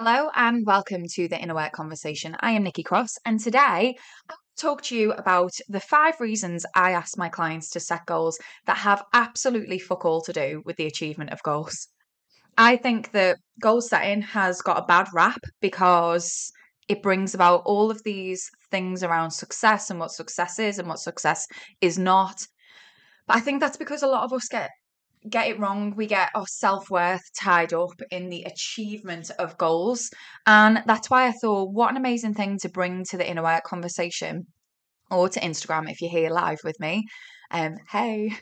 Hello and welcome to the Inner Work Conversation. I am Nikki Cross, and today I'll talk to you about the five reasons I ask my clients to set goals that have absolutely fuck all to do with the achievement of goals. I think that goal setting has got a bad rap because it brings about all of these things around success and what success is and what success is not. But I think that's because a lot of us get get it wrong. We get our self worth tied up in the achievement of goals. And that's why I thought, what an amazing thing to bring to the inner work conversation or to Instagram if you're here live with me. Um, hey.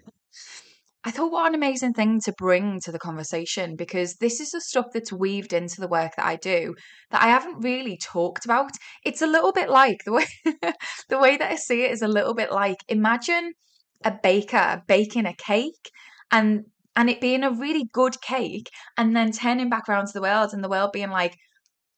I thought, what an amazing thing to bring to the conversation because this is the stuff that's weaved into the work that I do that I haven't really talked about. It's a little bit like the way the way that I see it is a little bit like imagine a baker baking a cake and and it being a really good cake and then turning back around to the world and the world being like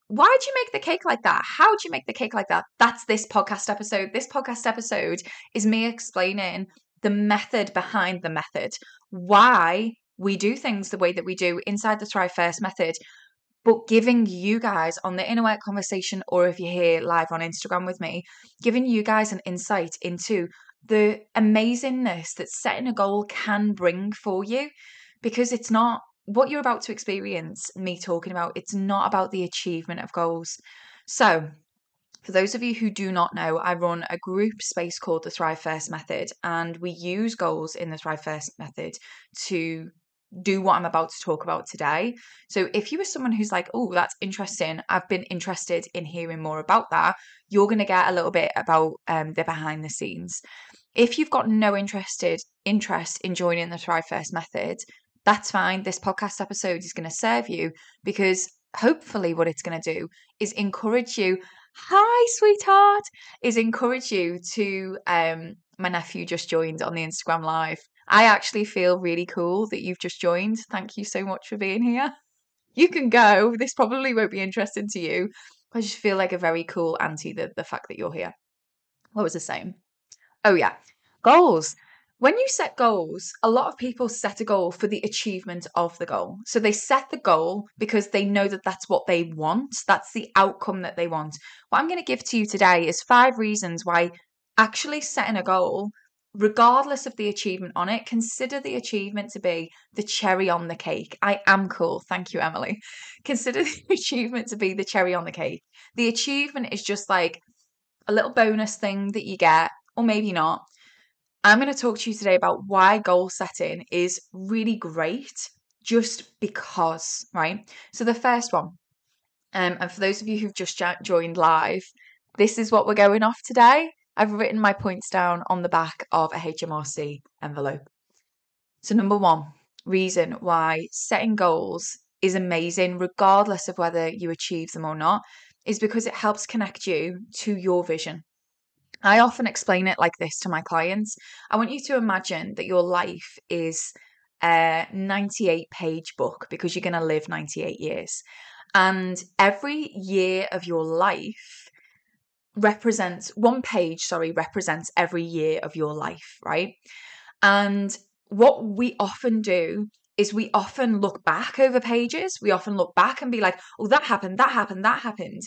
why'd you make the cake like that? How'd you make the cake like that? That's this podcast episode. This podcast episode is me explaining the method behind the method why we do things the way that we do inside the thrive first method but giving you guys on the inner work conversation or if you're here live on instagram with me giving you guys an insight into the amazingness that setting a goal can bring for you because it's not what you're about to experience me talking about it's not about the achievement of goals. So for those of you who do not know, I run a group space called the Thrive First Method, and we use goals in the Thrive First Method to do what I'm about to talk about today. So if you are someone who's like, oh, that's interesting, I've been interested in hearing more about that, you're going to get a little bit about um, the behind the scenes. If you've got no interested interest in joining the Thrive First method, that's fine. This podcast episode is going to serve you because hopefully what it's going to do is encourage you. Hi, sweetheart, is encourage you to um my nephew just joined on the Instagram live I actually feel really cool that you've just joined. Thank you so much for being here. You can go. This probably won't be interesting to you. I just feel like a very cool auntie the, the fact that you're here. What was the same? Oh, yeah. Goals. When you set goals, a lot of people set a goal for the achievement of the goal. So they set the goal because they know that that's what they want, that's the outcome that they want. What I'm going to give to you today is five reasons why actually setting a goal regardless of the achievement on it, consider the achievement to be the cherry on the cake. I am cool. Thank you, Emily. Consider the achievement to be the cherry on the cake. The achievement is just like a little bonus thing that you get, or maybe not. I'm going to talk to you today about why goal setting is really great just because, right? So, the first one, um, and for those of you who've just joined live, this is what we're going off today. I've written my points down on the back of a HMRC envelope. So, number one, reason why setting goals is amazing, regardless of whether you achieve them or not, is because it helps connect you to your vision. I often explain it like this to my clients. I want you to imagine that your life is a 98 page book because you're going to live 98 years. And every year of your life represents one page, sorry, represents every year of your life, right? And what we often do is we often look back over pages. We often look back and be like, oh, that happened, that happened, that happened.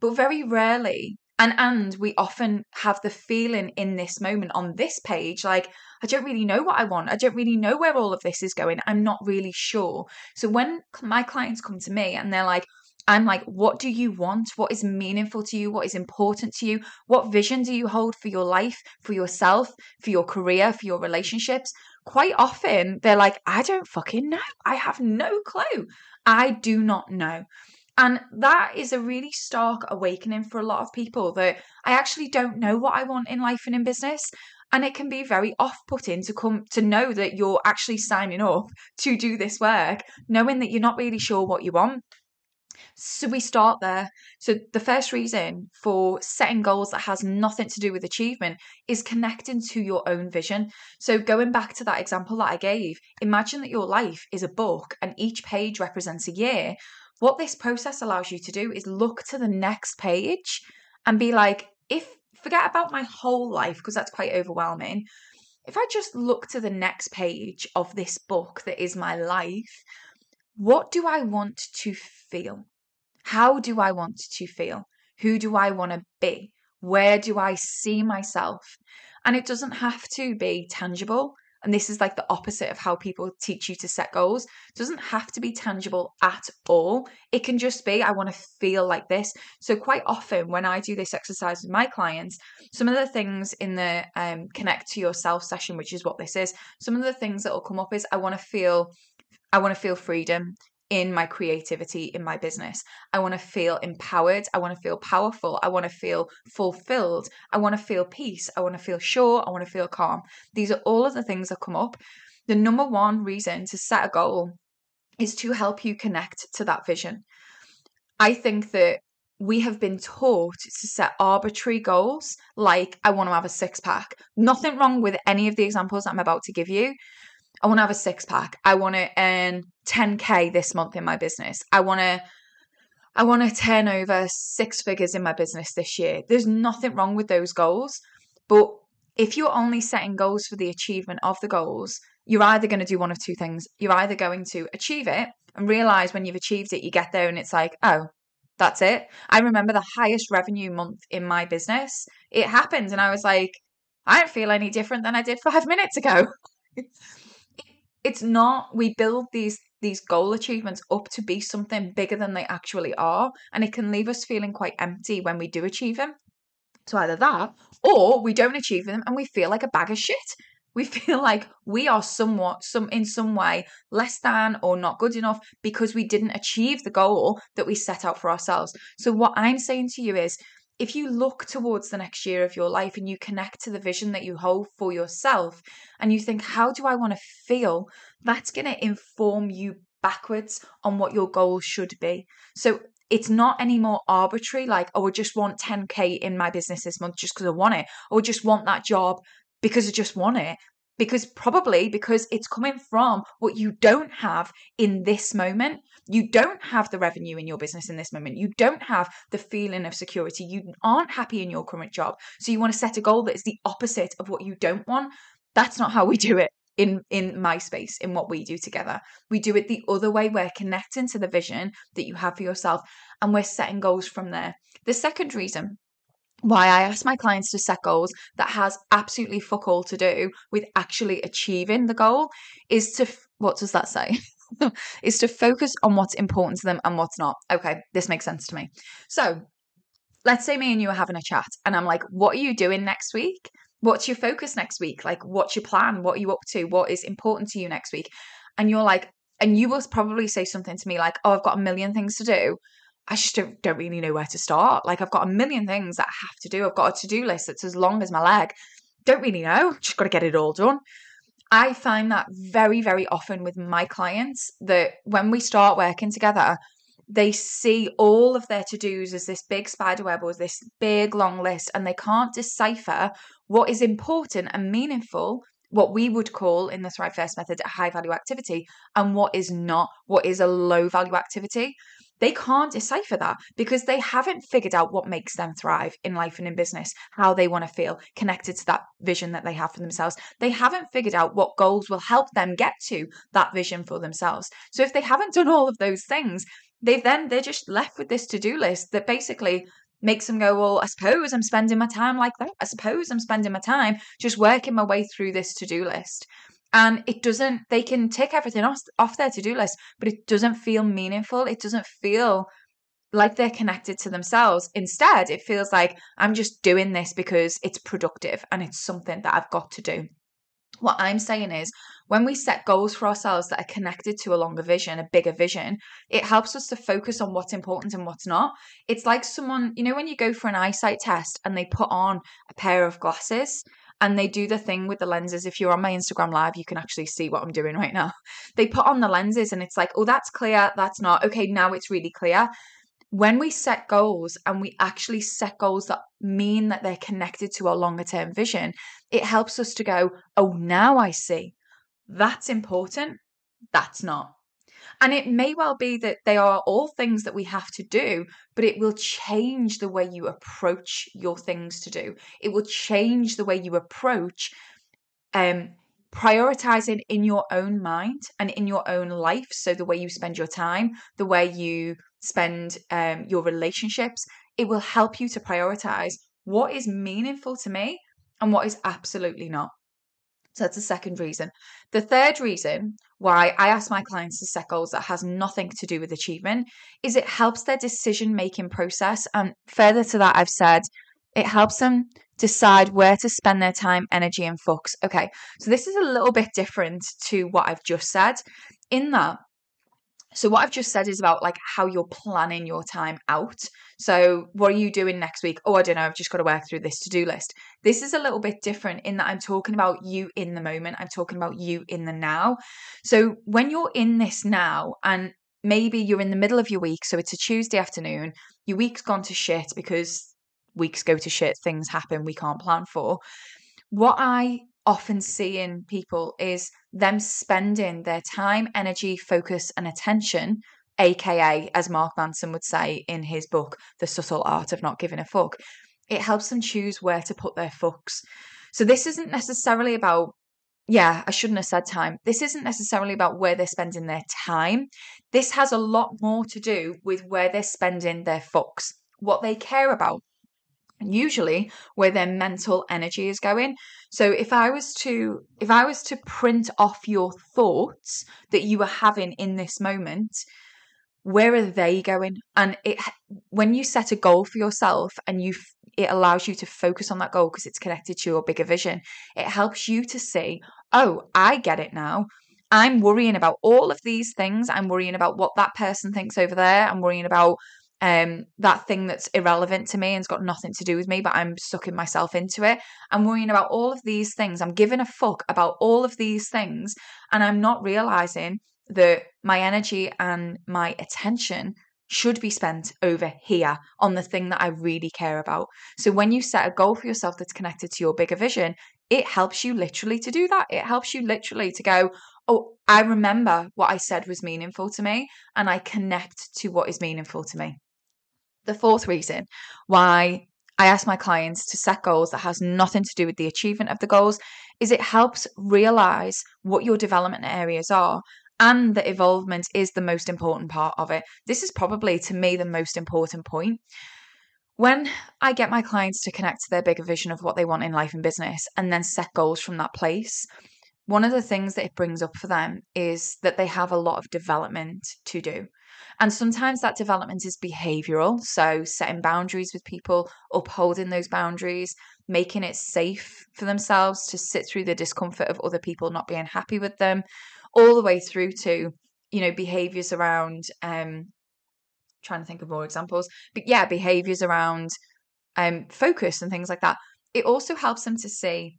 But very rarely, and and we often have the feeling in this moment on this page, like, I don't really know what I want. I don't really know where all of this is going. I'm not really sure. So when my clients come to me and they're like, I'm like, what do you want? What is meaningful to you? What is important to you? What vision do you hold for your life, for yourself, for your career, for your relationships? Quite often, they're like, I don't fucking know. I have no clue. I do not know. And that is a really stark awakening for a lot of people that I actually don't know what I want in life and in business. And it can be very off putting to come to know that you're actually signing up to do this work, knowing that you're not really sure what you want so we start there. So the first reason for setting goals that has nothing to do with achievement is connecting to your own vision. So going back to that example that I gave, imagine that your life is a book and each page represents a year. What this process allows you to do is look to the next page and be like, if forget about my whole life because that's quite overwhelming. If I just look to the next page of this book that is my life, what do I want to feel? How do I want to feel? Who do I want to be? Where do I see myself? And it doesn't have to be tangible. And this is like the opposite of how people teach you to set goals. It doesn't have to be tangible at all. It can just be, I want to feel like this. So, quite often when I do this exercise with my clients, some of the things in the um, connect to yourself session, which is what this is, some of the things that will come up is I want to feel. I want to feel freedom in my creativity in my business. I want to feel empowered. I want to feel powerful. I want to feel fulfilled. I want to feel peace. I want to feel sure. I want to feel calm. These are all of the things that come up. The number one reason to set a goal is to help you connect to that vision. I think that we have been taught to set arbitrary goals like I want to have a six pack. Nothing wrong with any of the examples I'm about to give you. I want to have a six pack. I want to earn 10k this month in my business. I want to I want to turn over six figures in my business this year. There's nothing wrong with those goals, but if you're only setting goals for the achievement of the goals, you're either going to do one of two things. You're either going to achieve it and realize when you've achieved it, you get there and it's like, oh, that's it. I remember the highest revenue month in my business. It happened, and I was like, I don't feel any different than I did five minutes ago. it's not we build these these goal achievements up to be something bigger than they actually are and it can leave us feeling quite empty when we do achieve them so either that or we don't achieve them and we feel like a bag of shit. We feel like we are somewhat some in some way less than or not good enough because we didn't achieve the goal that we set out for ourselves. So what i'm saying to you is if you look towards the next year of your life and you connect to the vision that you hold for yourself and you think, how do I want to feel? That's going to inform you backwards on what your goals should be. So it's not any more arbitrary, like, oh, I just want 10K in my business this month just because I want it, or just want that job because I just want it because probably because it's coming from what you don't have in this moment. You don't have the revenue in your business in this moment. You don't have the feeling of security. You aren't happy in your current job. So you want to set a goal that is the opposite of what you don't want. That's not how we do it in in my space in what we do together. We do it the other way. We're connecting to the vision that you have for yourself and we're setting goals from there. The second reason why I ask my clients to set goals that has absolutely fuck all to do with actually achieving the goal is to what does that say? is to focus on what's important to them and what's not. Okay, this makes sense to me. So, let's say me and you are having a chat and I'm like, "What are you doing next week? What's your focus next week? Like what's your plan? What are you up to? What is important to you next week?" And you're like, and you will probably say something to me like, "Oh, I've got a million things to do." I just don't, don't really know where to start. Like I've got a million things that I have to do. I've got a to-do list that's as long as my leg. Don't really know. Just got to get it all done. I find that very, very often with my clients that when we start working together, they see all of their to-dos as this big spider web or this big long list, and they can't decipher what is important and meaningful what we would call in the Thrive First method a high value activity and what is not, what is a low value activity. They can't decipher that because they haven't figured out what makes them thrive in life and in business, how they want to feel connected to that vision that they have for themselves. They haven't figured out what goals will help them get to that vision for themselves. So if they haven't done all of those things, they've then they're just left with this to-do list that basically makes them go, Well, I suppose I'm spending my time like that. I suppose I'm spending my time just working my way through this to do list. And it doesn't, they can tick everything off, off their to do list, but it doesn't feel meaningful. It doesn't feel like they're connected to themselves. Instead, it feels like I'm just doing this because it's productive and it's something that I've got to do. What I'm saying is, when we set goals for ourselves that are connected to a longer vision, a bigger vision, it helps us to focus on what's important and what's not. It's like someone, you know, when you go for an eyesight test and they put on a pair of glasses and they do the thing with the lenses. If you're on my Instagram live, you can actually see what I'm doing right now. They put on the lenses and it's like, oh, that's clear, that's not. Okay, now it's really clear when we set goals and we actually set goals that mean that they're connected to our longer term vision, it helps us to go, oh, now I see. That's important. That's not. And it may well be that they are all things that we have to do, but it will change the way you approach your things to do. It will change the way you approach um, prioritizing in your own mind and in your own life. So, the way you spend your time, the way you spend um, your relationships. It will help you to prioritize what is meaningful to me and what is absolutely not. So that's the second reason. The third reason why I ask my clients to set goals that has nothing to do with achievement is it helps their decision making process. And further to that, I've said it helps them decide where to spend their time, energy, and focus. Okay, so this is a little bit different to what I've just said in that so what I've just said is about like how you're planning your time out. So what are you doing next week? Oh, I don't know. I've just got to work through this to-do list. This is a little bit different in that I'm talking about you in the moment. I'm talking about you in the now. So when you're in this now and maybe you're in the middle of your week, so it's a Tuesday afternoon, your week's gone to shit because weeks go to shit, things happen we can't plan for. What I often see in people is them spending their time, energy, focus, and attention, aka, as Mark Manson would say in his book, The Subtle Art of Not Giving a Fuck. It helps them choose where to put their fucks. So this isn't necessarily about yeah, I shouldn't have said time. This isn't necessarily about where they're spending their time. This has a lot more to do with where they're spending their fucks, what they care about, usually where their mental energy is going. So if i was to if i was to print off your thoughts that you were having in this moment where are they going? And it when you set a goal for yourself and you it allows you to focus on that goal because it's connected to your bigger vision it helps you to see oh i get it now. I'm worrying about all of these things. I'm worrying about what that person thinks over there. I'm worrying about um, that thing that's irrelevant to me and's got nothing to do with me, but I'm sucking myself into it. I'm worrying about all of these things. I'm giving a fuck about all of these things, and I'm not realizing that my energy and my attention should be spent over here on the thing that I really care about. So when you set a goal for yourself that's connected to your bigger vision, it helps you literally to do that. It helps you literally to go, oh, I remember what I said was meaningful to me, and I connect to what is meaningful to me. The fourth reason why I ask my clients to set goals that has nothing to do with the achievement of the goals is it helps realize what your development areas are and that involvement is the most important part of it. This is probably to me the most important point. When I get my clients to connect to their bigger vision of what they want in life and business and then set goals from that place, one of the things that it brings up for them is that they have a lot of development to do. And sometimes that development is behavioral. So, setting boundaries with people, upholding those boundaries, making it safe for themselves to sit through the discomfort of other people not being happy with them, all the way through to, you know, behaviors around, um, trying to think of more examples, but yeah, behaviors around um, focus and things like that. It also helps them to see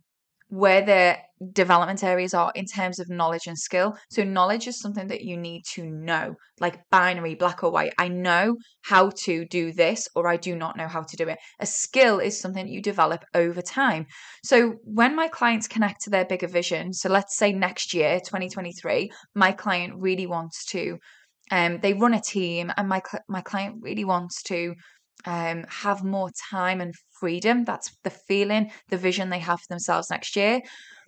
where their development areas are in terms of knowledge and skill. So, knowledge is something that you need to know, like binary, black or white. I know how to do this, or I do not know how to do it. A skill is something you develop over time. So, when my clients connect to their bigger vision, so let's say next year, 2023, my client really wants to. Um, they run a team, and my my client really wants to um, have more time and freedom. That's the feeling, the vision they have for themselves next year.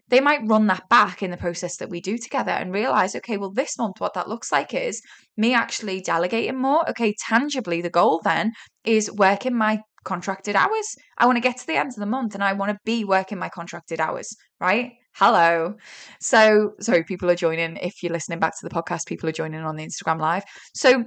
They might run that back in the process that we do together and realize, okay, well, this month, what that looks like is me actually delegating more. Okay, tangibly, the goal then is working my contracted hours. I want to get to the end of the month and I want to be working my contracted hours, right? Hello. So, sorry, people are joining. If you're listening back to the podcast, people are joining on the Instagram live. So,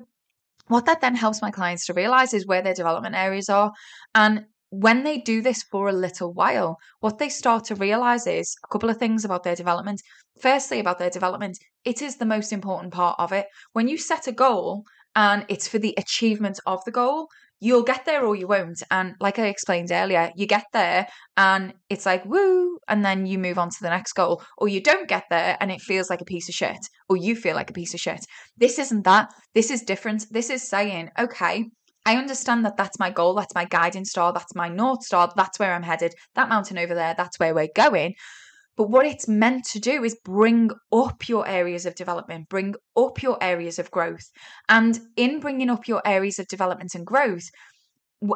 what that then helps my clients to realize is where their development areas are. And when they do this for a little while, what they start to realize is a couple of things about their development. Firstly, about their development, it is the most important part of it. When you set a goal and it's for the achievement of the goal, you'll get there or you won't. And like I explained earlier, you get there and it's like, woo, and then you move on to the next goal. Or you don't get there and it feels like a piece of shit, or you feel like a piece of shit. This isn't that. This is different. This is saying, okay, I understand that that's my goal, that's my guiding star, that's my north star, that's where I'm headed, that mountain over there, that's where we're going. But what it's meant to do is bring up your areas of development, bring up your areas of growth. And in bringing up your areas of development and growth,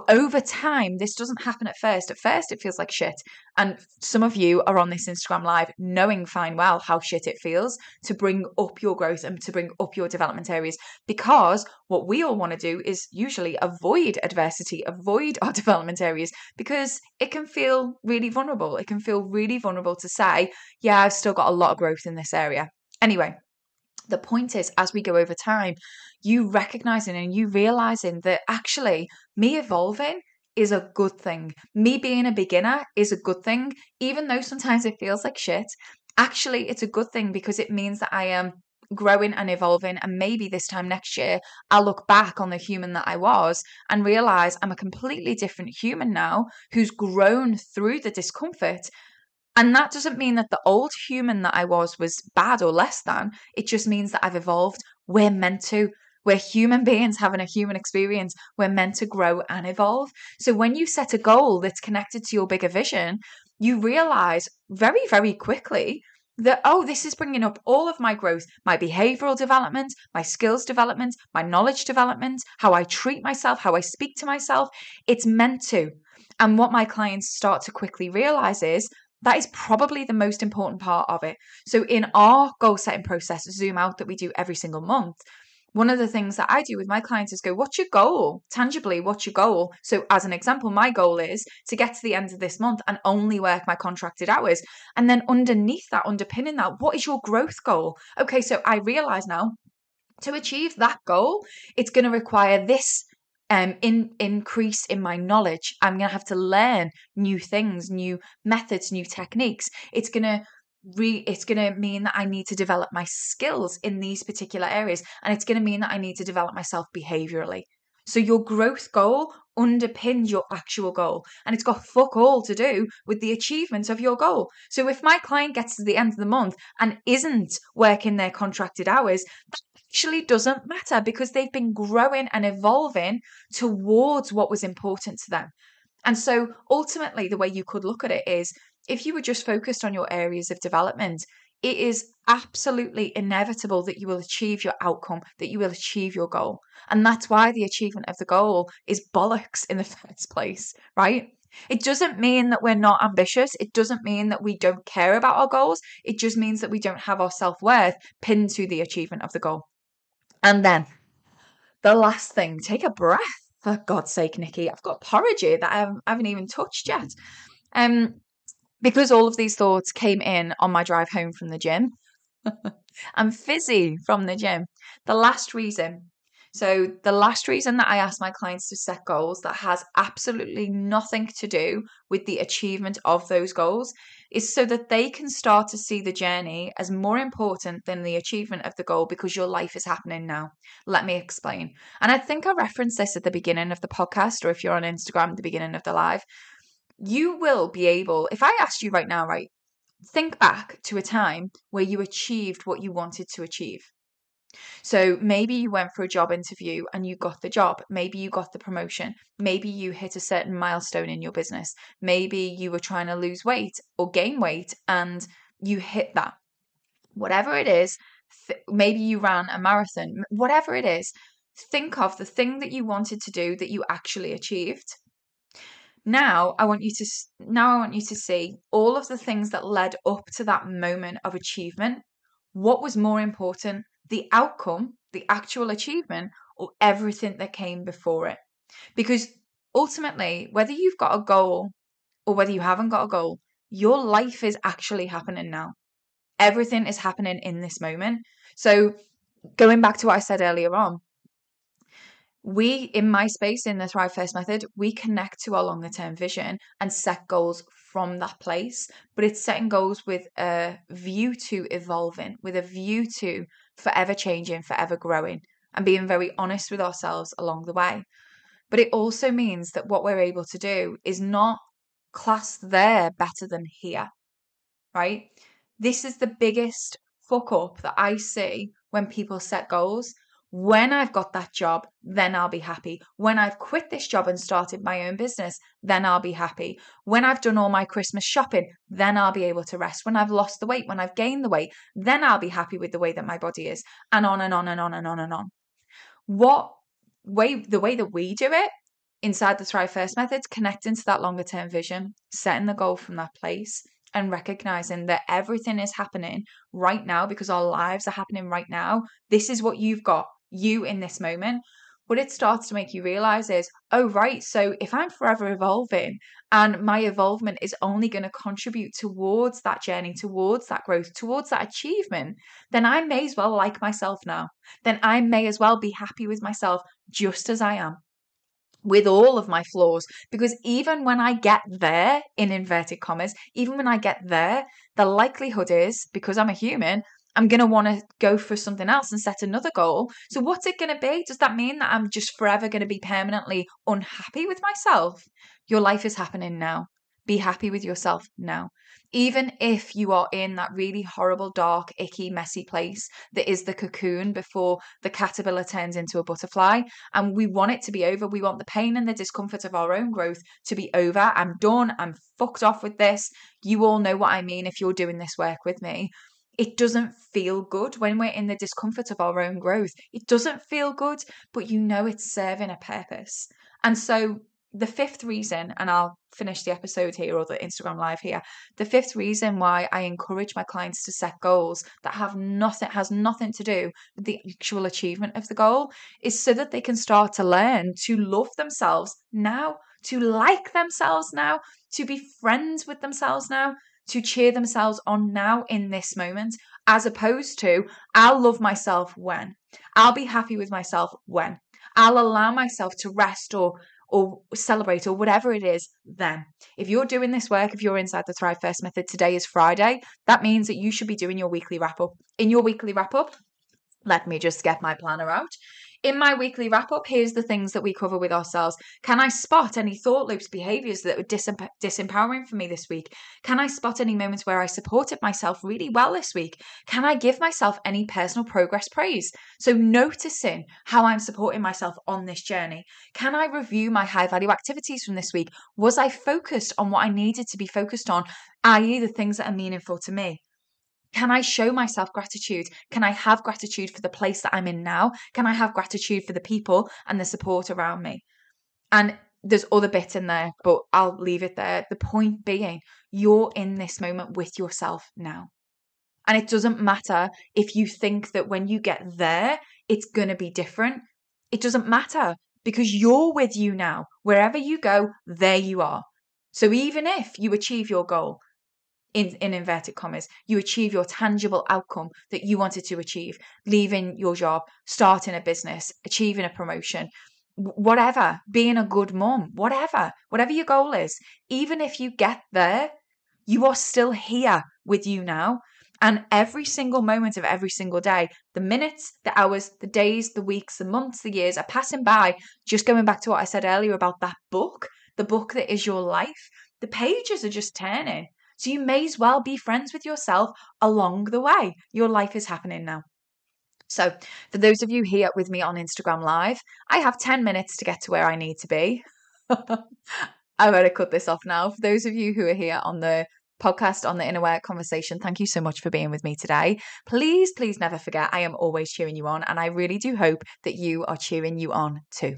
over time, this doesn't happen at first. At first, it feels like shit. And some of you are on this Instagram live knowing fine well how shit it feels to bring up your growth and to bring up your development areas. Because what we all want to do is usually avoid adversity, avoid our development areas, because it can feel really vulnerable. It can feel really vulnerable to say, yeah, I've still got a lot of growth in this area. Anyway, the point is, as we go over time, you recognizing and you realizing that actually me evolving is a good thing. Me being a beginner is a good thing, even though sometimes it feels like shit. Actually, it's a good thing because it means that I am growing and evolving. And maybe this time next year, I'll look back on the human that I was and realize I'm a completely different human now who's grown through the discomfort and that doesn't mean that the old human that I was was bad or less than. It just means that I've evolved. We're meant to. We're human beings having a human experience. We're meant to grow and evolve. So when you set a goal that's connected to your bigger vision, you realize very, very quickly that, oh, this is bringing up all of my growth, my behavioral development, my skills development, my knowledge development, how I treat myself, how I speak to myself. It's meant to. And what my clients start to quickly realize is that is probably the most important part of it. So, in our goal setting process, Zoom out that we do every single month, one of the things that I do with my clients is go, What's your goal? Tangibly, what's your goal? So, as an example, my goal is to get to the end of this month and only work my contracted hours. And then underneath that, underpinning that, what is your growth goal? Okay, so I realize now to achieve that goal, it's going to require this um, in increase in my knowledge. I'm going to have to learn new things, new methods, new techniques. It's going to re it's going to mean that I need to develop my skills in these particular areas and it's going to mean that I need to develop myself behaviorally. So your growth goal underpins your actual goal and it's got fuck all to do with the achievement of your goal. So if my client gets to the end of the month and isn't working their contracted hours, that actually doesn't matter because they've been growing and evolving towards what was important to them. And so ultimately, the way you could look at it is if you were just focused on your areas of development, it is absolutely inevitable that you will achieve your outcome, that you will achieve your goal. And that's why the achievement of the goal is bollocks in the first place, right? It doesn't mean that we're not ambitious. It doesn't mean that we don't care about our goals. It just means that we don't have our self worth pinned to the achievement of the goal. And then the last thing, take a breath. For God's sake, Nikki, I've got porridge here that I haven't, I haven't even touched yet. Um, because all of these thoughts came in on my drive home from the gym. I'm fizzy from the gym. The last reason. So, the last reason that I ask my clients to set goals that has absolutely nothing to do with the achievement of those goals is so that they can start to see the journey as more important than the achievement of the goal because your life is happening now. Let me explain. And I think I referenced this at the beginning of the podcast, or if you're on Instagram at the beginning of the live. You will be able, if I asked you right now, right, think back to a time where you achieved what you wanted to achieve. So maybe you went for a job interview and you got the job. Maybe you got the promotion. Maybe you hit a certain milestone in your business. Maybe you were trying to lose weight or gain weight and you hit that. Whatever it is, th- maybe you ran a marathon, whatever it is, think of the thing that you wanted to do that you actually achieved. Now I want you to now I want you to see all of the things that led up to that moment of achievement. What was more important? the outcome, the actual achievement, or everything that came before it. Because ultimately, whether you've got a goal or whether you haven't got a goal, your life is actually happening now. Everything is happening in this moment. So, going back to what I said earlier on, we in my space in the Thrive First method, we connect to our longer term vision and set goals from that place. But it's setting goals with a view to evolving, with a view to forever changing, forever growing, and being very honest with ourselves along the way. But it also means that what we're able to do is not class there better than here, right? This is the biggest fuck up that I see when people set goals when I've got that job, then I'll be happy. When I've quit this job and started my own business, then I'll be happy. When I've done all my Christmas shopping, then I'll be able to rest. When I've lost the weight, when I've gained the weight, then I'll be happy with the way that my body is. And on and on and on and on and on. What way, the way that we do it inside the Thrive First methods, connecting to that longer term vision, setting the goal from that place, and recognizing that everything is happening right now because our lives are happening right now. This is what you've got, you in this moment. What it starts to make you realize is, oh, right, so if I'm forever evolving and my evolvement is only going to contribute towards that journey, towards that growth, towards that achievement, then I may as well like myself now. Then I may as well be happy with myself just as I am with all of my flaws because even when I get there in inverted commas, even when I get there, the likelihood is because I'm a human, I'm going to want to go for something else and set another goal. So, what's it going to be? Does that mean that I'm just forever going to be permanently unhappy with myself? Your life is happening now. Be happy with yourself now. Even if you are in that really horrible, dark, icky, messy place that is the cocoon before the caterpillar turns into a butterfly, and we want it to be over, we want the pain and the discomfort of our own growth to be over. I'm done. I'm fucked off with this. You all know what I mean if you're doing this work with me it doesn't feel good when we're in the discomfort of our own growth. It doesn't feel good, but you know it's serving a purpose. And so the fifth reason, and I'll finish the episode here or the Instagram live here. The fifth reason why I encourage my clients to set goals that have nothing has nothing to do with the actual achievement of the goal is so that they can start to learn to love themselves now, to like themselves now, to be friends with themselves now, to cheer themselves on now in this moment, as opposed to I'll love myself when. I'll be happy with myself when. I'll allow myself to rest or or celebrate or whatever it is then. If you're doing this work, if you're inside the Thrive First method, today is Friday, that means that you should be doing your weekly wrap up. In your weekly wrap up, let me just get my planner out. In my weekly wrap up, here's the things that we cover with ourselves. Can I spot any thought loops, behaviors that were disemp- disempowering for me this week? Can I spot any moments where I supported myself really well this week? Can I give myself any personal progress praise? So, noticing how I'm supporting myself on this journey. Can I review my high value activities from this week? Was I focused on what I needed to be focused on, i.e., the things that are meaningful to me? Can I show myself gratitude? Can I have gratitude for the place that I'm in now? Can I have gratitude for the people and the support around me? And there's other bits in there, but I'll leave it there. The point being, you're in this moment with yourself now. And it doesn't matter if you think that when you get there, it's going to be different. It doesn't matter because you're with you now. Wherever you go, there you are. So even if you achieve your goal, in, in inverted commas, you achieve your tangible outcome that you wanted to achieve, leaving your job, starting a business, achieving a promotion, whatever, being a good mom, whatever, whatever your goal is, even if you get there, you are still here with you now. And every single moment of every single day, the minutes, the hours, the days, the weeks, the months, the years are passing by. Just going back to what I said earlier about that book, the book that is your life, the pages are just turning. So you may as well be friends with yourself along the way. Your life is happening now. So, for those of you here with me on Instagram Live, I have 10 minutes to get to where I need to be. I better cut this off now. For those of you who are here on the podcast on the Inner Work Conversation, thank you so much for being with me today. Please, please never forget, I am always cheering you on, and I really do hope that you are cheering you on too.